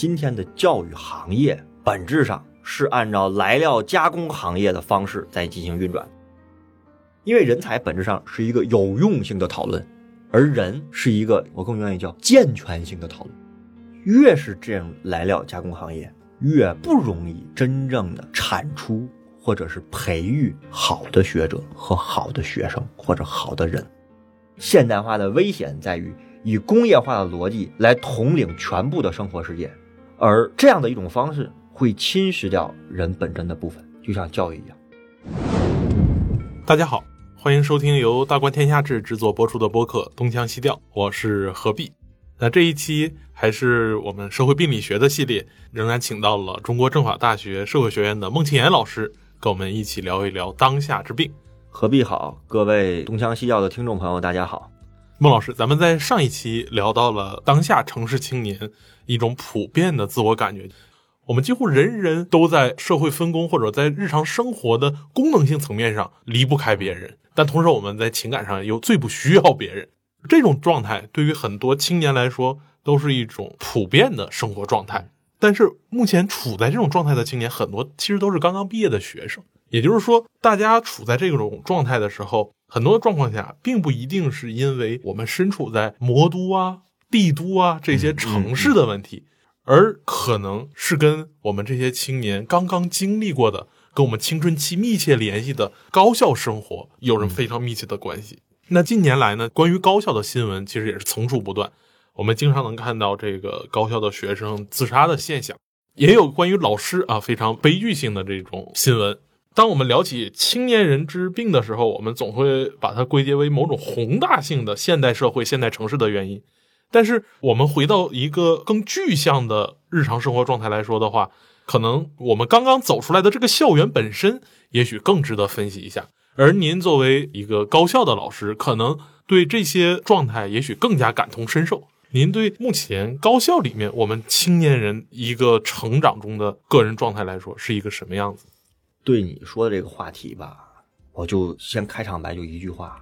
今天的教育行业本质上是按照来料加工行业的方式在进行运转，因为人才本质上是一个有用性的讨论，而人是一个我更愿意叫健全性的讨论。越是这样来料加工行业，越不容易真正的产出或者是培育好的学者和好的学生或者好的人。现代化的危险在于以工业化的逻辑来统领全部的生活世界。而这样的一种方式会侵蚀掉人本真的部分，就像教育一样。大家好，欢迎收听由大观天下志制作播出的播客《东腔西调》，我是何必。那这一期还是我们社会病理学的系列，仍然请到了中国政法大学社会学院的孟庆岩老师，跟我们一起聊一聊当下之病。何必好，各位东腔西调的听众朋友，大家好。孟老师，咱们在上一期聊到了当下城市青年一种普遍的自我感觉，我们几乎人人都在社会分工或者在日常生活的功能性层面上离不开别人，但同时我们在情感上又最不需要别人。这种状态对于很多青年来说都是一种普遍的生活状态。但是目前处在这种状态的青年很多其实都是刚刚毕业的学生，也就是说，大家处在这种状态的时候。很多状况下，并不一定是因为我们身处在魔都啊、帝都啊这些城市的问题，而可能是跟我们这些青年刚刚经历过的、跟我们青春期密切联系的高校生活有着非常密切的关系。那近年来呢，关于高校的新闻其实也是层出不穷，我们经常能看到这个高校的学生自杀的现象，也有关于老师啊非常悲剧性的这种新闻。当我们聊起青年人之病的时候，我们总会把它归结为某种宏大性的现代社会、现代城市的原因。但是，我们回到一个更具象的日常生活状态来说的话，可能我们刚刚走出来的这个校园本身，也许更值得分析一下。而您作为一个高校的老师，可能对这些状态也许更加感同身受。您对目前高校里面我们青年人一个成长中的个人状态来说，是一个什么样子？对你说的这个话题吧，我就先开场白就一句话：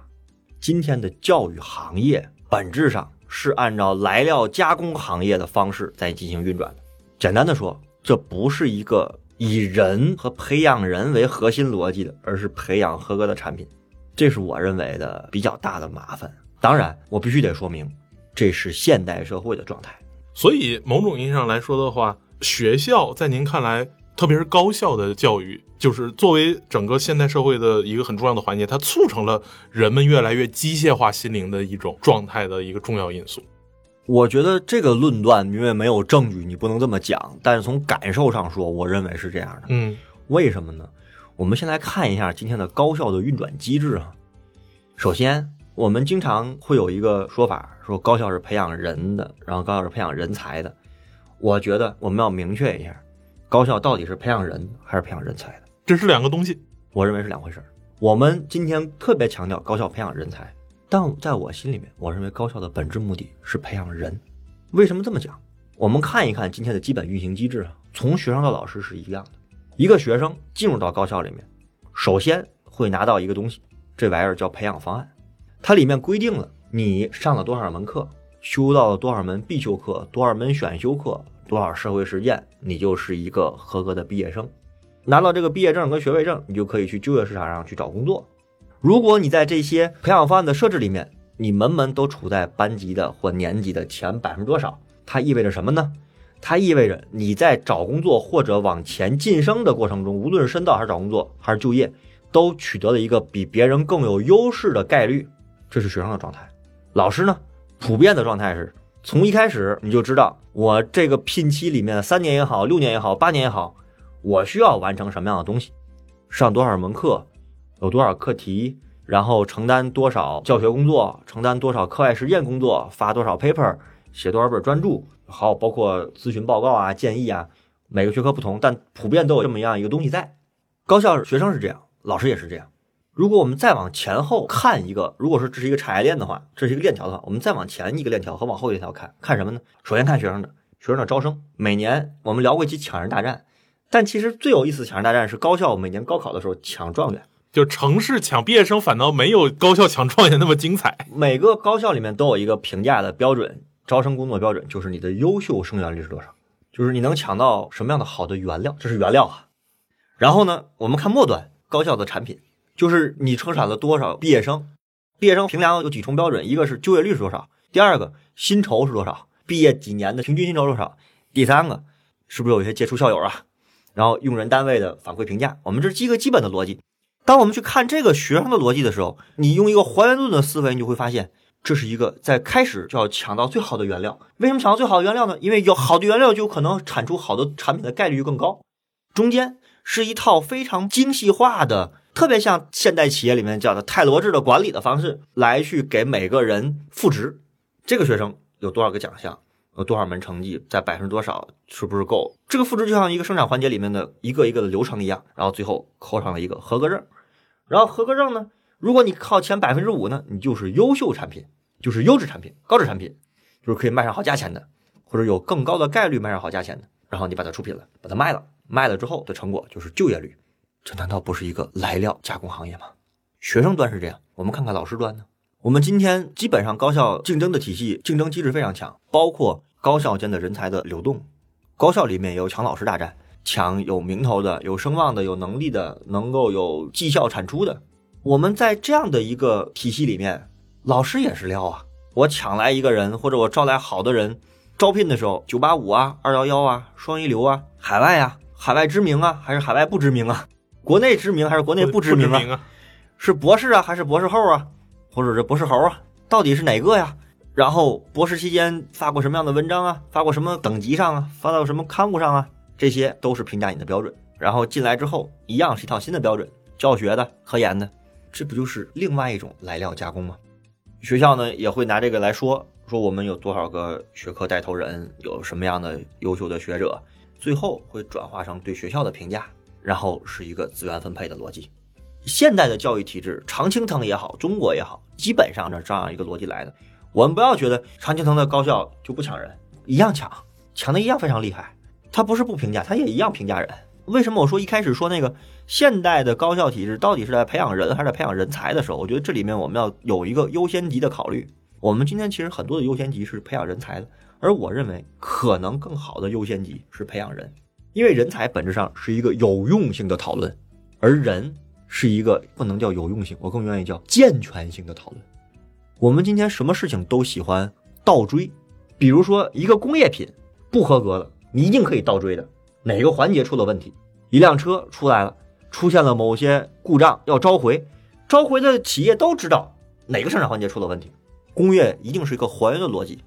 今天的教育行业本质上是按照来料加工行业的方式在进行运转的。简单的说，这不是一个以人和培养人为核心逻辑的，而是培养合格的产品。这是我认为的比较大的麻烦。当然，我必须得说明，这是现代社会的状态。所以，某种意义上来说的话，学校在您看来。特别是高校的教育，就是作为整个现代社会的一个很重要的环节，它促成了人们越来越机械化心灵的一种状态的一个重要因素。我觉得这个论断因为没有证据，你不能这么讲。但是从感受上说，我认为是这样的。嗯，为什么呢？我们先来看一下今天的高校的运转机制啊。首先，我们经常会有一个说法，说高校是培养人的，然后高校是培养人才的。我觉得我们要明确一下。高校到底是培养人还是培养人才的？这是两个东西，我认为是两回事儿我们今天特别强调高校培养人才，但在我心里面，我认为高校的本质目的是培养人。为什么这么讲？我们看一看今天的基本运行机制啊，从学生到老师是一样的。一个学生进入到高校里面，首先会拿到一个东西，这玩意儿叫培养方案，它里面规定了你上了多少门课，修到了多少门必修课，多少门选修课。多少社会实践，你就是一个合格的毕业生。拿到这个毕业证跟学位证，你就可以去就业市场上去找工作。如果你在这些培养方案的设置里面，你门门都处在班级的或年级的前百分之多少，它意味着什么呢？它意味着你在找工作或者往前晋升的过程中，无论是深造还是找工作还是就业，都取得了一个比别人更有优势的概率。这是学生的状态。老师呢，普遍的状态是。从一开始你就知道，我这个聘期里面三年也好，六年也好，八年也好，我需要完成什么样的东西，上多少门课，有多少课题，然后承担多少教学工作，承担多少课外实践工作，发多少 paper，写多少本专著，好，包括咨询报告啊、建议啊，每个学科不同，但普遍都有这么样一个东西在。高校学生是这样，老师也是这样。如果我们再往前后看一个，如果说这是一个产业链的话，这是一个链条的话，我们再往前一个链条和往后一条看看什么呢？首先看学生的学生的招生。每年我们聊过一期抢人大战，但其实最有意思的抢人大战是高校每年高考的时候抢状元，就城市抢毕业生反倒没有高校抢状元那么精彩。每个高校里面都有一个评价的标准，招生工作标准就是你的优秀生源率是多少。就是你能抢到什么样的好的原料，这是原料啊。然后呢，我们看末端高校的产品，就是你生产了多少毕业生。毕业生评量有几重标准，一个是就业率是多少，第二个薪酬是多少，毕业几年的平均薪酬多少，第三个是不是有一些杰出校友啊？然后用人单位的反馈评价，我们这是一个基本的逻辑。当我们去看这个学生的逻辑的时候，你用一个还原论的思维，你就会发现这是一个在开始就要抢到最好的原料。为什么抢到最好的原料呢？因为有好的原料就有可能产出好的产品的概率更高。中间是一套非常精细化的。特别像现代企业里面叫的泰罗制的管理的方式，来去给每个人赋值。这个学生有多少个奖项，有多少门成绩，在百分之多少，是不是够？这个赋值就像一个生产环节里面的一个一个的流程一样，然后最后扣上了一个合格证。然后合格证呢，如果你靠前百分之五呢，你就是优秀产品，就是优质产品、高质产品，就是可以卖上好价钱的，或者有更高的概率卖上好价钱的。然后你把它出品了，把它卖了，卖了之后的成果就是就业率。这难道不是一个来料加工行业吗？学生端是这样，我们看看老师端呢？我们今天基本上高校竞争的体系，竞争机制非常强，包括高校间的人才的流动，高校里面有抢老师大战，抢有名头的、有声望的、有能力的、能够有绩效产出的。我们在这样的一个体系里面，老师也是料啊！我抢来一个人，或者我招来好的人，招聘的时候，九八五啊、二幺幺啊、双一流啊、海外啊、海外知名啊，还是海外不知名啊？国内知名还是国内不知名啊？是博士啊还是博士后啊？或者是博士猴啊？到底是哪个呀？然后博士期间发过什么样的文章啊？发过什么等级上啊？发到什么刊物上啊？这些都是评价你的标准。然后进来之后，一样是一套新的标准，教学的、科研的，这不就是另外一种来料加工吗？学校呢也会拿这个来说，说我们有多少个学科带头人，有什么样的优秀的学者，最后会转化成对学校的评价。然后是一个资源分配的逻辑，现代的教育体制，常青藤也好，中国也好，基本上是这样一个逻辑来的。我们不要觉得常青藤的高校就不抢人，一样抢，抢的一样非常厉害。他不是不评价，他也一样评价人。为什么我说一开始说那个现代的高校体制到底是在培养人还是在培养人才的时候，我觉得这里面我们要有一个优先级的考虑。我们今天其实很多的优先级是培养人才的，而我认为可能更好的优先级是培养人。因为人才本质上是一个有用性的讨论，而人是一个不能叫有用性，我更愿意叫健全性的讨论。我们今天什么事情都喜欢倒追，比如说一个工业品不合格了，你一定可以倒追的。哪个环节出了问题？一辆车出来了，出现了某些故障要召回，召回的企业都知道哪个生产环节出了问题。工业一定是一个还原的逻辑。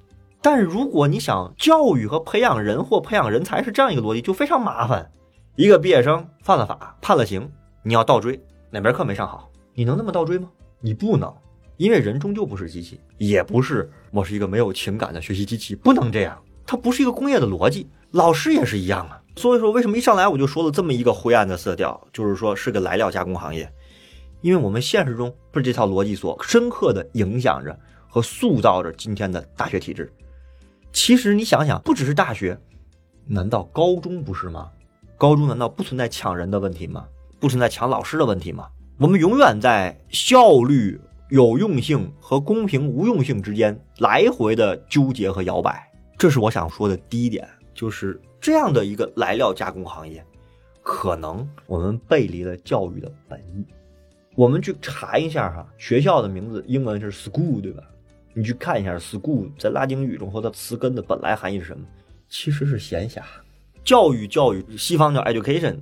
但如果你想教育和培养人或培养人才是这样一个逻辑，就非常麻烦。一个毕业生犯了法，判了刑，你要倒追哪门课没上好，你能那么倒追吗？你不能，因为人终究不是机器，也不是我是一个没有情感的学习机器，不能这样。它不是一个工业的逻辑，老师也是一样啊。所以说，为什么一上来我就说了这么一个灰暗的色调，就是说是个来料加工行业，因为我们现实中被这套逻辑所深刻的影响着和塑造着今天的大学体制。其实你想想，不只是大学，难道高中不是吗？高中难道不存在抢人的问题吗？不存在抢老师的问题吗？我们永远在效率、有用性和公平无用性之间来回的纠结和摇摆。这是我想说的第一点，就是这样的一个来料加工行业，可能我们背离了教育的本意。我们去查一下哈，学校的名字英文是 school，对吧？你去看一下，school 在拉丁语中和它词根的本来含义是什么？其实是闲暇。教育，教育，西方叫 education，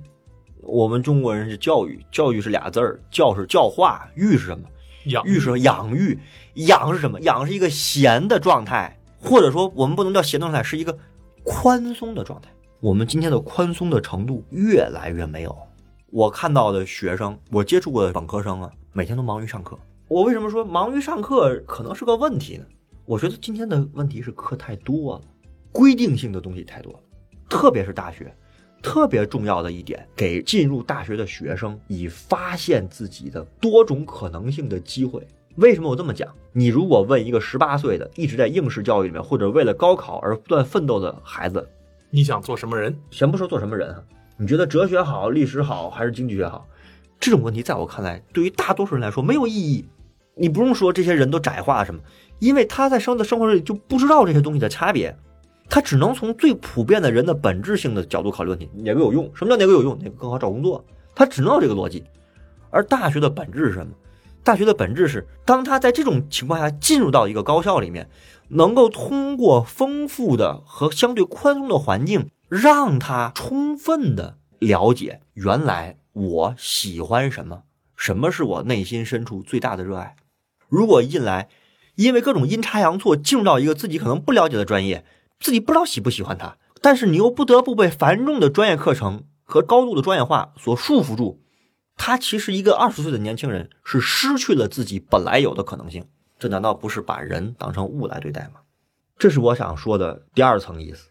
我们中国人是教育。教育是俩字儿，教是教化，育是什么？养育是养育。养是什么？养是一个闲的状态，或者说我们不能叫闲的状态，是一个宽松的状态。我们今天的宽松的程度越来越没有。我看到的学生，我接触过的本科生啊，每天都忙于上课。我为什么说忙于上课可能是个问题呢？我觉得今天的问题是课太多了，规定性的东西太多了，特别是大学，特别重要的一点，给进入大学的学生以发现自己的多种可能性的机会。为什么我这么讲？你如果问一个十八岁的一直在应试教育里面或者为了高考而不断奋斗的孩子，你想做什么人？先不说做什么人啊，你觉得哲学好、历史好还是经济学好？这种问题在我看来，对于大多数人来说没有意义。你不用说这些人都窄化什么，因为他在生的生活里就不知道这些东西的差别，他只能从最普遍的人的本质性的角度考虑问题，哪个有用？什么叫哪个有用？哪个更好找工作？他只能有这个逻辑。而大学的本质是什么？大学的本质是，当他在这种情况下进入到一个高校里面，能够通过丰富的和相对宽松的环境，让他充分的了解原来我喜欢什么，什么是我内心深处最大的热爱。如果一进来，因为各种阴差阳错进入到一个自己可能不了解的专业，自己不知道喜不喜欢它，但是你又不得不被繁重的专业课程和高度的专业化所束缚住。他其实一个二十岁的年轻人是失去了自己本来有的可能性，这难道不是把人当成物来对待吗？这是我想说的第二层意思，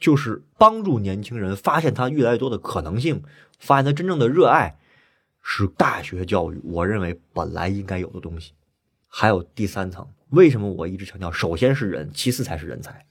就是帮助年轻人发现他越来越多的可能性，发现他真正的热爱，是大学教育我认为本来应该有的东西。还有第三层，为什么我一直强调，首先是人，其次才是人才？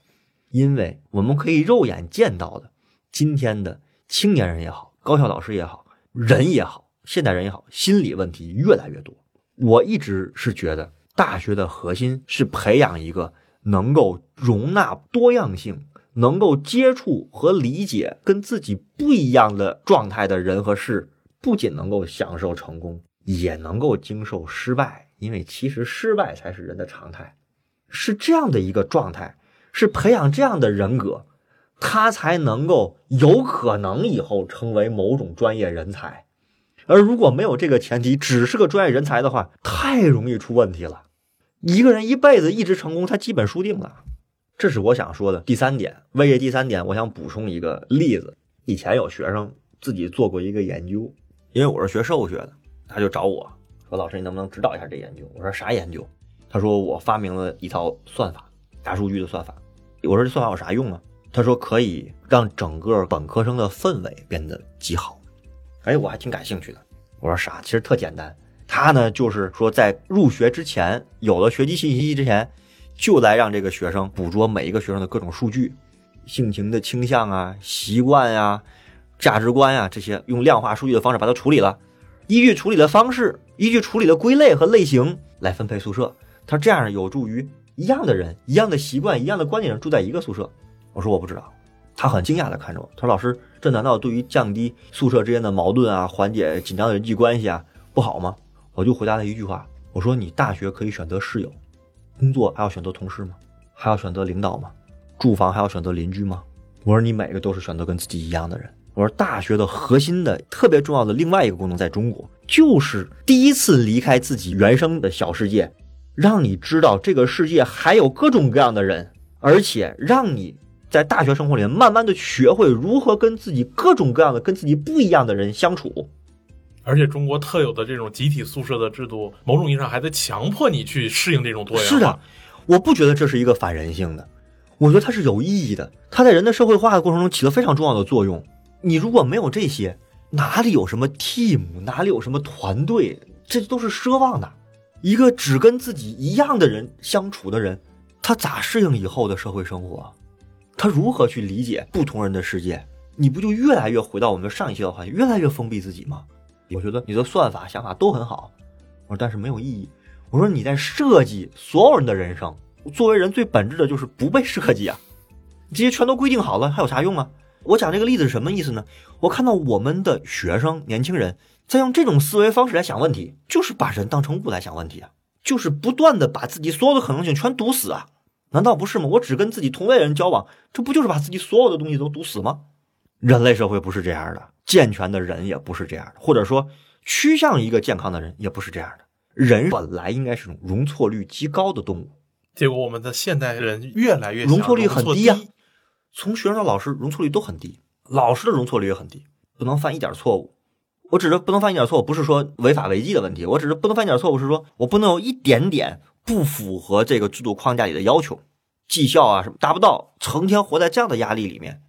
因为我们可以肉眼见到的，今天的青年人也好，高校老师也好，人也好。现代人也好，心理问题越来越多。我一直是觉得，大学的核心是培养一个能够容纳多样性、能够接触和理解跟自己不一样的状态的人和事。不仅能够享受成功，也能够经受失败，因为其实失败才是人的常态。是这样的一个状态，是培养这样的人格，他才能够有可能以后成为某种专业人才。而如果没有这个前提，只是个专业人才的话，太容易出问题了。一个人一辈子一直成功，他基本输定了。这是我想说的第三点。为这第三点，我想补充一个例子。以前有学生自己做过一个研究，因为我是学社会学的，他就找我说：“老师，你能不能指导一下这研究？”我说：“啥研究？”他说：“我发明了一套算法，大数据的算法。”我说：“这算法有啥用啊？”他说：“可以让整个本科生的氛围变得极好。”哎，我还挺感兴趣的。我说啥？其实特简单。他呢，就是说在入学之前，有了学籍信息之前，就来让这个学生捕捉每一个学生的各种数据，性情的倾向啊、习惯呀、价值观呀这些，用量化数据的方式把它处理了。依据处理的方式，依据处理的归类和类型来分配宿舍。他这样有助于一样的人、一样的习惯、一样的观点住在一个宿舍。我说我不知道。他很惊讶地看着我，他说：“老师，这难道对于降低宿舍之间的矛盾啊，缓解紧张的人际关系啊，不好吗？”我就回答了一句话：“我说你大学可以选择室友，工作还要选择同事吗？还要选择领导吗？住房还要选择邻居吗？我说你每个都是选择跟自己一样的人。我说大学的核心的特别重要的另外一个功能，在中国就是第一次离开自己原生的小世界，让你知道这个世界还有各种各样的人，而且让你。”在大学生活里面，慢慢的学会如何跟自己各种各样的、跟自己不一样的人相处。而且中国特有的这种集体宿舍的制度，某种意义上还在强迫你去适应这种多样化。是的，我不觉得这是一个反人性的，我觉得它是有意义的。它在人的社会化的过程中起了非常重要的作用。你如果没有这些，哪里有什么 team，哪里有什么团队，这都是奢望的。一个只跟自己一样的人相处的人，他咋适应以后的社会生活？他如何去理解不同人的世界？你不就越来越回到我们上一期的话题，越来越封闭自己吗？我觉得你的算法想法都很好，我说但是没有意义。我说你在设计所有人的人生，作为人最本质的就是不被设计啊！这些全都规定好了，还有啥用啊？我讲这个例子是什么意思呢？我看到我们的学生年轻人在用这种思维方式来想问题，就是把人当成物来想问题啊，就是不断的把自己所有的可能性全堵死啊。难道不是吗？我只跟自己同类人交往，这不就是把自己所有的东西都堵死吗？人类社会不是这样的，健全的人也不是这样的，或者说趋向一个健康的人也不是这样的。人本来应该是种容错率极高的动物，结果我们的现代人越来越容错率很低啊。从学生到老师，容错率都很低，老师的容错率也很低，不能犯一点错误。我指的不能犯一点错误，不是说违法违纪的问题，我只是不能犯一点错误，是说我不能有一点点。不符合这个制度框架里的要求，绩效啊什么达不到，成天活在这样的压力里面，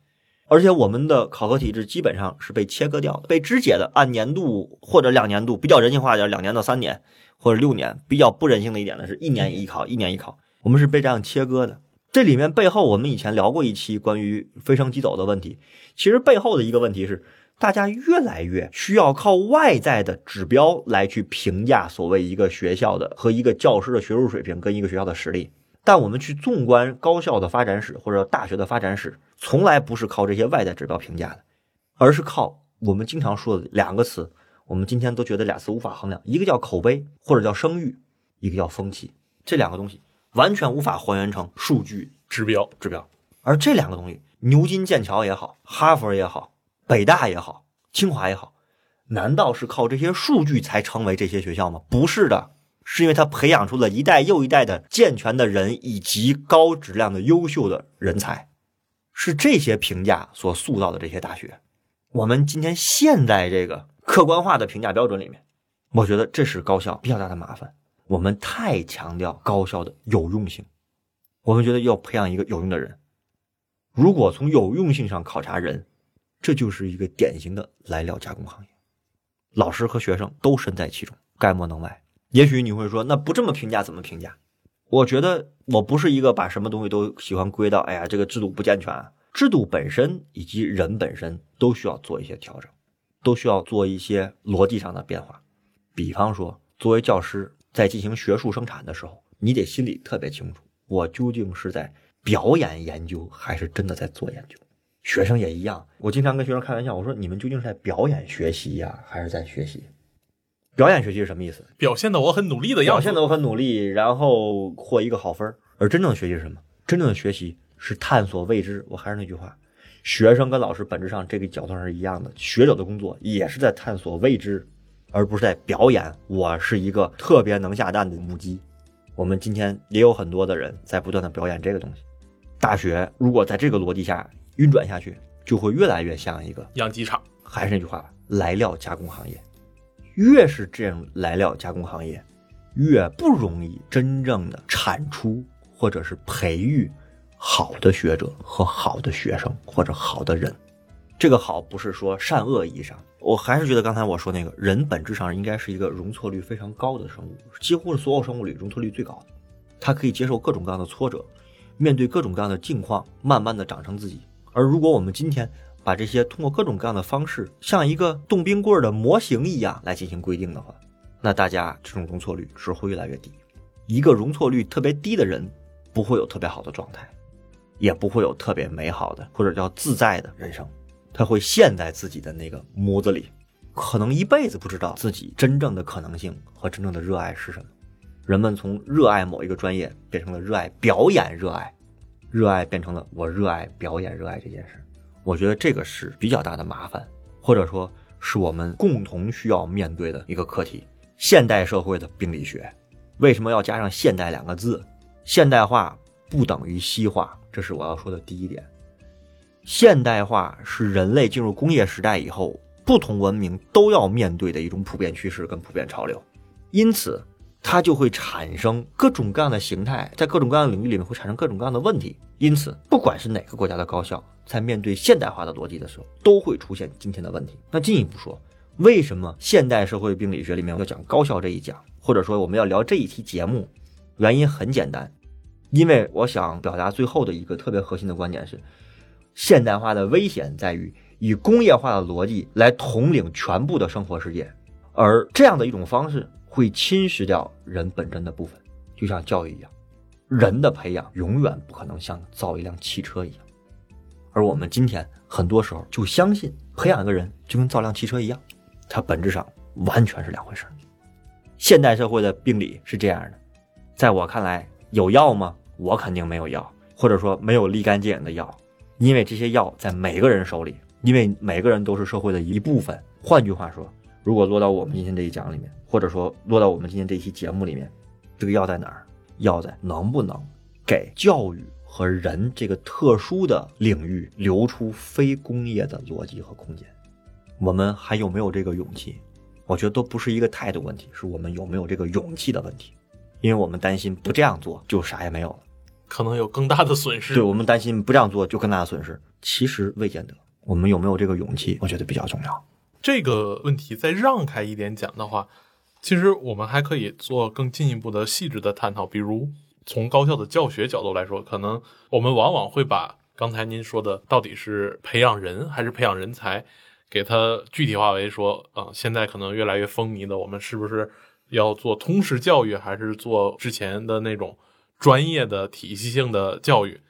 而且我们的考核体制基本上是被切割掉的，被肢解的，按年度或者两年度比较人性化一点，两年到三年或者六年，比较不人性的一点呢是一年一考，一年一考，我们是被这样切割的。这里面背后，我们以前聊过一期关于飞升即走的问题，其实背后的一个问题是。大家越来越需要靠外在的指标来去评价所谓一个学校的和一个教师的学术水平跟一个学校的实力。但我们去纵观高校的发展史或者大学的发展史，从来不是靠这些外在指标评价的，而是靠我们经常说的两个词，我们今天都觉得俩词无法衡量，一个叫口碑或者叫声誉，一个叫风气，这两个东西完全无法还原成数据指标指标。而这两个东西，牛津、剑桥也好，哈佛也好，北大也好，清华也好，难道是靠这些数据才成为这些学校吗？不是的。是因为它培养出了一代又一代的健全的人以及高质量的优秀的人才，是这些评价所塑造的这些大学。我们今天现在这个客观化的评价标准里面，我觉得这是高校比较大的麻烦。我们太强调高校的有用性，我们觉得要培养一个有用的人。如果从有用性上考察人，这就是一个典型的来料加工行业，老师和学生都身在其中，概莫能外。也许你会说，那不这么评价怎么评价？我觉得我不是一个把什么东西都喜欢归到，哎呀，这个制度不健全。制度本身以及人本身都需要做一些调整，都需要做一些逻辑上的变化。比方说，作为教师在进行学术生产的时候，你得心里特别清楚，我究竟是在表演研究，还是真的在做研究。学生也一样，我经常跟学生开玩笑，我说你们究竟是在表演学习呀，还是在学习？表演学习是什么意思？表现的我很努力的样子，表现的我很努力，然后获一个好分而真正的学习是什么？真正的学习是探索未知。我还是那句话，学生跟老师本质上这个角度上是一样的。学者的工作也是在探索未知，而不是在表演。我是一个特别能下蛋的母鸡。我们今天也有很多的人在不断的表演这个东西。大学如果在这个逻辑下运转下去，就会越来越像一个养鸡场。还是那句话，来料加工行业。越是这样来料加工行业，越不容易真正的产出或者是培育好的学者和好的学生或者好的人。这个好不是说善恶意义上，我还是觉得刚才我说那个人本质上应该是一个容错率非常高的生物，几乎是所有生物里容错率最高的。它可以接受各种各样的挫折，面对各种各样的境况，慢慢的长成自己。而如果我们今天，把这些通过各种各样的方式，像一个冻冰棍的模型一样来进行规定的话，那大家这种容错率只会越来越低。一个容错率特别低的人，不会有特别好的状态，也不会有特别美好的或者叫自在的人生。他会陷在自己的那个模子里，可能一辈子不知道自己真正的可能性和真正的热爱是什么。人们从热爱某一个专业变成了热爱表演，热爱，热爱变成了我热爱表演，热爱这件事。我觉得这个是比较大的麻烦，或者说是我们共同需要面对的一个课题。现代社会的病理学为什么要加上“现代”两个字？现代化不等于西化，这是我要说的第一点。现代化是人类进入工业时代以后，不同文明都要面对的一种普遍趋势跟普遍潮流，因此它就会产生各种各样的形态，在各种各样的领域里面会产生各种各样的问题。因此，不管是哪个国家的高校。在面对现代化的逻辑的时候，都会出现今天的问题。那进一步说，为什么现代社会病理学里面要讲高校这一讲，或者说我们要聊这一期节目？原因很简单，因为我想表达最后的一个特别核心的观点是：现代化的危险在于以工业化的逻辑来统领全部的生活世界，而这样的一种方式会侵蚀掉人本真的部分，就像教育一样，人的培养永远不可能像造一辆汽车一样。而我们今天很多时候就相信培养一个人就跟造辆汽车一样，它本质上完全是两回事。现代社会的病理是这样的，在我看来，有药吗？我肯定没有药，或者说没有立竿见影的药，因为这些药在每个人手里，因为每个人都是社会的一部分。换句话说，如果落到我们今天这一讲里面，或者说落到我们今天这一期节目里面，这个药在哪儿？药在能不能给教育？和人这个特殊的领域留出非工业的逻辑和空间，我们还有没有这个勇气？我觉得都不是一个态度问题，是我们有没有这个勇气的问题。因为我们担心不这样做就啥也没有了，可能有更大的损失。对我们担心不这样做就更大的损失，其实未见得。我们有没有这个勇气？我觉得比较重要。这个问题再让开一点讲的话，其实我们还可以做更进一步的细致的探讨，比如。从高校的教学角度来说，可能我们往往会把刚才您说的到底是培养人还是培养人才，给它具体化为说，啊，现在可能越来越风靡的，我们是不是要做通识教育，还是做之前的那种专业的体系性的教育。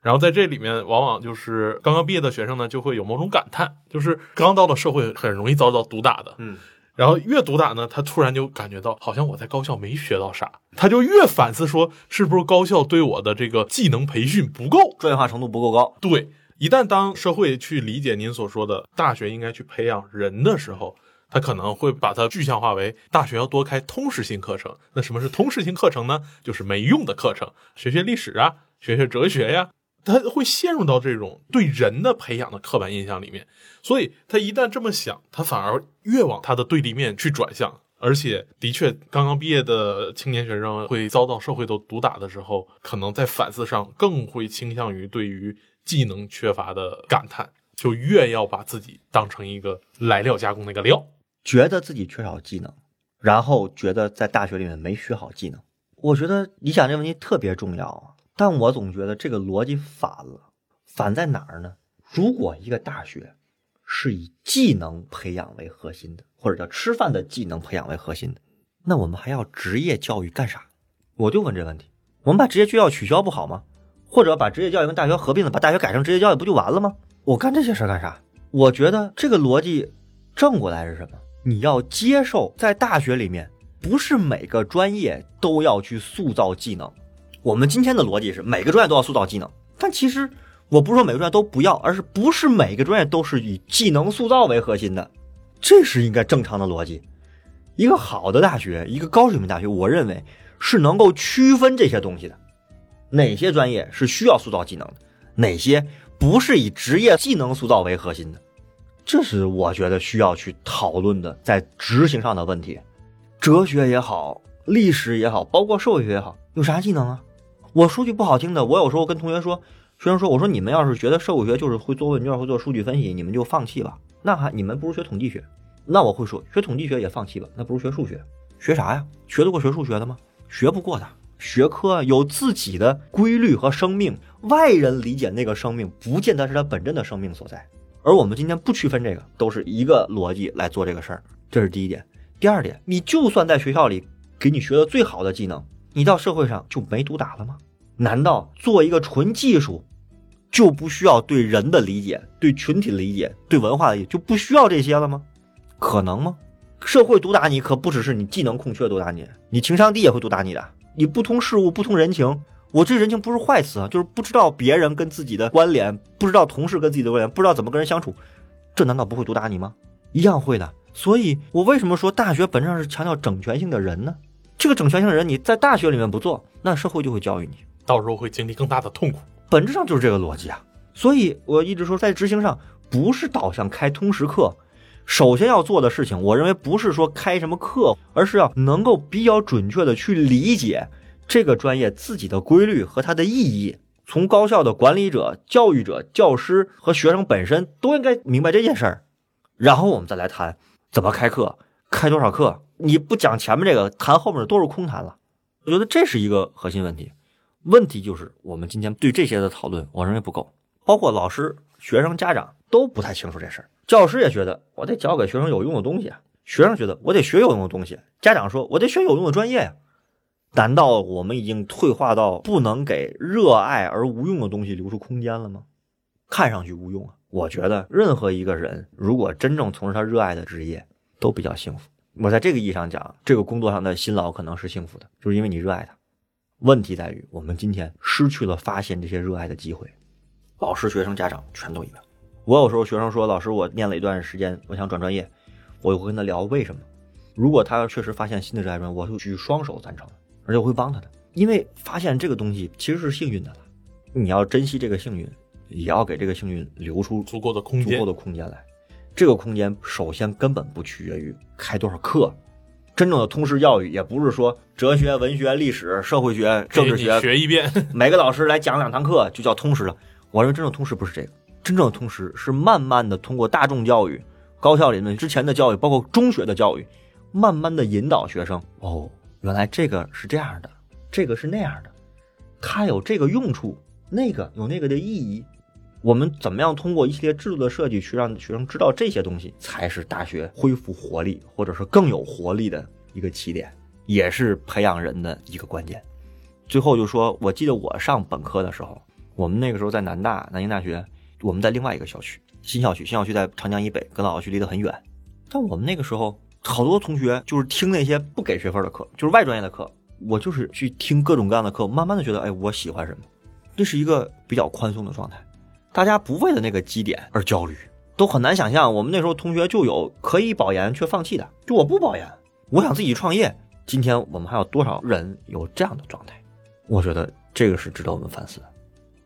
然后在这里面，往往就是刚刚毕业的学生呢，就会有某种感叹，就是刚到了社会，很容易遭到毒打的。嗯，然后越毒打呢，他突然就感觉到，好像我在高校没学到啥，他就越反思说，是不是高校对我的这个技能培训不够，专业化程度不够高。对，一旦当社会去理解您所说的大学应该去培养人的时候，他可能会把它具象化为大学要多开通识性课程。那什么是通识性课程呢？就是没用的课程，学学历史啊，学学哲学呀。他会陷入到这种对人的培养的刻板印象里面，所以他一旦这么想，他反而越往他的对立面去转向。而且，的确，刚刚毕业的青年学生会遭到社会的毒打的时候，可能在反思上更会倾向于对于技能缺乏的感叹，就越要把自己当成一个来料加工那个料，觉得自己缺少技能，然后觉得在大学里面没学好技能。我觉得你想这个问题特别重要啊。但我总觉得这个逻辑反了，反在哪儿呢？如果一个大学是以技能培养为核心的，或者叫吃饭的技能培养为核心的，那我们还要职业教育干啥？我就问这问题：我们把职业教育取消不好吗？或者把职业教育跟大学合并了，把大学改成职业教育不就完了吗？我干这些事儿干啥？我觉得这个逻辑正过来是什么？你要接受，在大学里面，不是每个专业都要去塑造技能。我们今天的逻辑是每个专业都要塑造技能，但其实我不是说每个专业都不要，而是不是每个专业都是以技能塑造为核心的，这是应该正常的逻辑。一个好的大学，一个高水平大学，我认为是能够区分这些东西的，哪些专业是需要塑造技能的，哪些不是以职业技能塑造为核心的，这是我觉得需要去讨论的，在执行上的问题。哲学也好，历史也好，包括社会学也好，有啥技能啊？我说句不好听的，我有时候跟同学说，学生说，我说你们要是觉得社会学就是会做问卷、会做数据分析，你们就放弃吧。那还你们不如学统计学。那我会说，学统计学也放弃吧。那不如学数学。学啥呀？学得过学数学的吗？学不过的。学科有自己的规律和生命，外人理解那个生命，不见得是他本真的生命所在。而我们今天不区分这个，都是一个逻辑来做这个事儿。这是第一点。第二点，你就算在学校里给你学的最好的技能。你到社会上就没毒打了吗？难道做一个纯技术，就不需要对人的理解、对群体的理解、对文化的理解，就不需要这些了吗？可能吗？社会毒打你可不只是你技能空缺毒打你，你情商低也会毒打你的。你不通事物、不通人情，我这人情不是坏词啊，就是不知道别人跟自己的关联，不知道同事跟自己的关联，不知道怎么跟人相处，这难道不会毒打你吗？一样会的。所以我为什么说大学本质上是强调整全性的人呢？这个整全性的人，你在大学里面不做，那社会就会教育你，到时候会经历更大的痛苦。本质上就是这个逻辑啊。所以我一直说，在执行上不是导向开通识课，首先要做的事情，我认为不是说开什么课，而是要能够比较准确的去理解这个专业自己的规律和它的意义。从高校的管理者、教育者、教师和学生本身都应该明白这件事儿，然后我们再来谈怎么开课，开多少课。你不讲前面这个，谈后面的都是空谈了。我觉得这是一个核心问题。问题就是我们今天对这些的讨论，我认为不够。包括老师、学生、家长都不太清楚这事儿。教师也觉得我得教给学生有用的东西，学生觉得我得学有用的东西，家长说我得选有用的专业呀。难道我们已经退化到不能给热爱而无用的东西留出空间了吗？看上去无用啊。我觉得任何一个人如果真正从事他热爱的职业，都比较幸福。我在这个意义上讲，这个工作上的辛劳可能是幸福的，就是因为你热爱它。问题在于，我们今天失去了发现这些热爱的机会。老师、学生、家长全都一样。我有时候学生说：“老师，我念了一段时间，我想转专业。”我会跟他聊为什么。如果他确实发现新的热爱专业，我就举双手赞成，而且我会帮他的。因为发现这个东西其实是幸运的了，你要珍惜这个幸运，也要给这个幸运留出足够的空间，足够的空间来。这个空间首先根本不取决于开多少课，真正的通识教育也不是说哲学、文学、历史、社会学、政治学学一遍，每个老师来讲两堂课就叫通识了。我认为真正通识不是这个，真正的通识是慢慢的通过大众教育、高校里面之前的教育，包括中学的教育，慢慢的引导学生。哦，原来这个是这样的，这个是那样的，它有这个用处，那个有那个的意义。我们怎么样通过一系列制度的设计去让学生知道这些东西，才是大学恢复活力，或者是更有活力的一个起点，也是培养人的一个关键。最后就说，我记得我上本科的时候，我们那个时候在南大南京大学，我们在另外一个校区，新校区，新校区在长江以北，跟老校区离得很远。但我们那个时候，好多同学就是听那些不给学分的课，就是外专业的课，我就是去听各种各样的课，慢慢的觉得，哎，我喜欢什么，这是一个比较宽松的状态，大家不为了那个基点而焦虑，都很难想象，我们那时候同学就有可以保研却放弃的，就我不保研，我想自己创业。今天我们还有多少人有这样的状态？我觉得这个是值得我们反思的。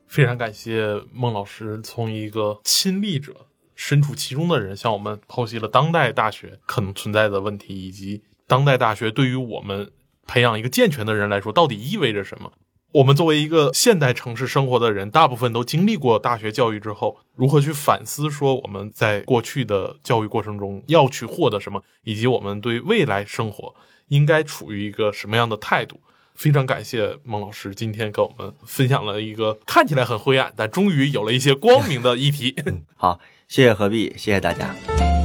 非常感谢孟老师从一个亲历者、身处其中的人，向我们剖析了当代大学可能存在的问题，以及当代大学对于我们培养一个健全的人来说到底意味着什么。我们作为一个现代城市生活的人，大部分都经历过大学教育之后，如何去反思说我们在过去的教育过程中要去获得什么，以及我们对未来生活应该处于一个什么样的态度？非常感谢孟老师今天跟我们分享了一个看起来很灰暗，但终于有了一些光明的议题。好，谢谢何必谢谢大家。